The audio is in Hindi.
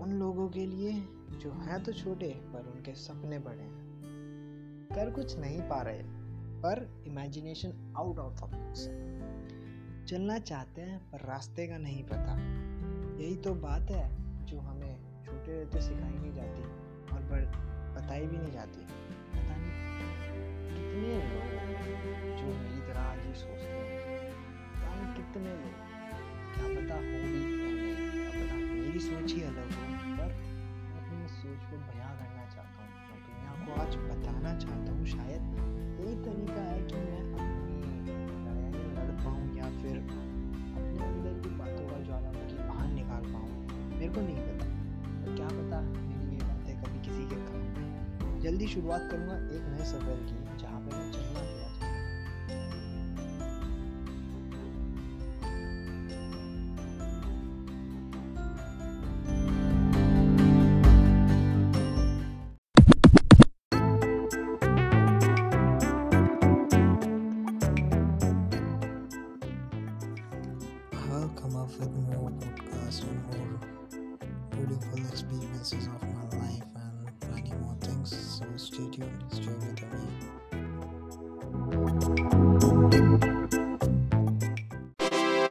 उन लोगों के लिए जो हैं तो छोटे, पर उनके सपने बड़े हैं। कर कुछ नहीं पा रहे, पर imagination out of the box चलना चाहते हैं, पर रास्ते का नहीं पता। यही तो बात है जो हमें छोटे रहते सिखाई नहीं जाती और बताई भी नहीं जाती। मेरी सोच ही अलग हो, पर मैं अपनी सोच को बयां करना चाहता हूँ मैं दुनिया को आज बताना चाहता हूँ, शायद यही तरीका है कि मैं अपनी लड़ाई लड़ पाऊँ, या फिर अपने अंदर की बातों का ज्वालामुखी बाहर निकाल पाऊँ। मेरे को नहीं पता, पर क्या पता मेरी ये बातें कभी किसी के काम जल्दी शुरुआत करूँगा एक नए सफ़र की, जहाँ पे मैं I'll come up with more podcasts and more beautiful experiences of my life and many more things. So stay tuned, stay with me.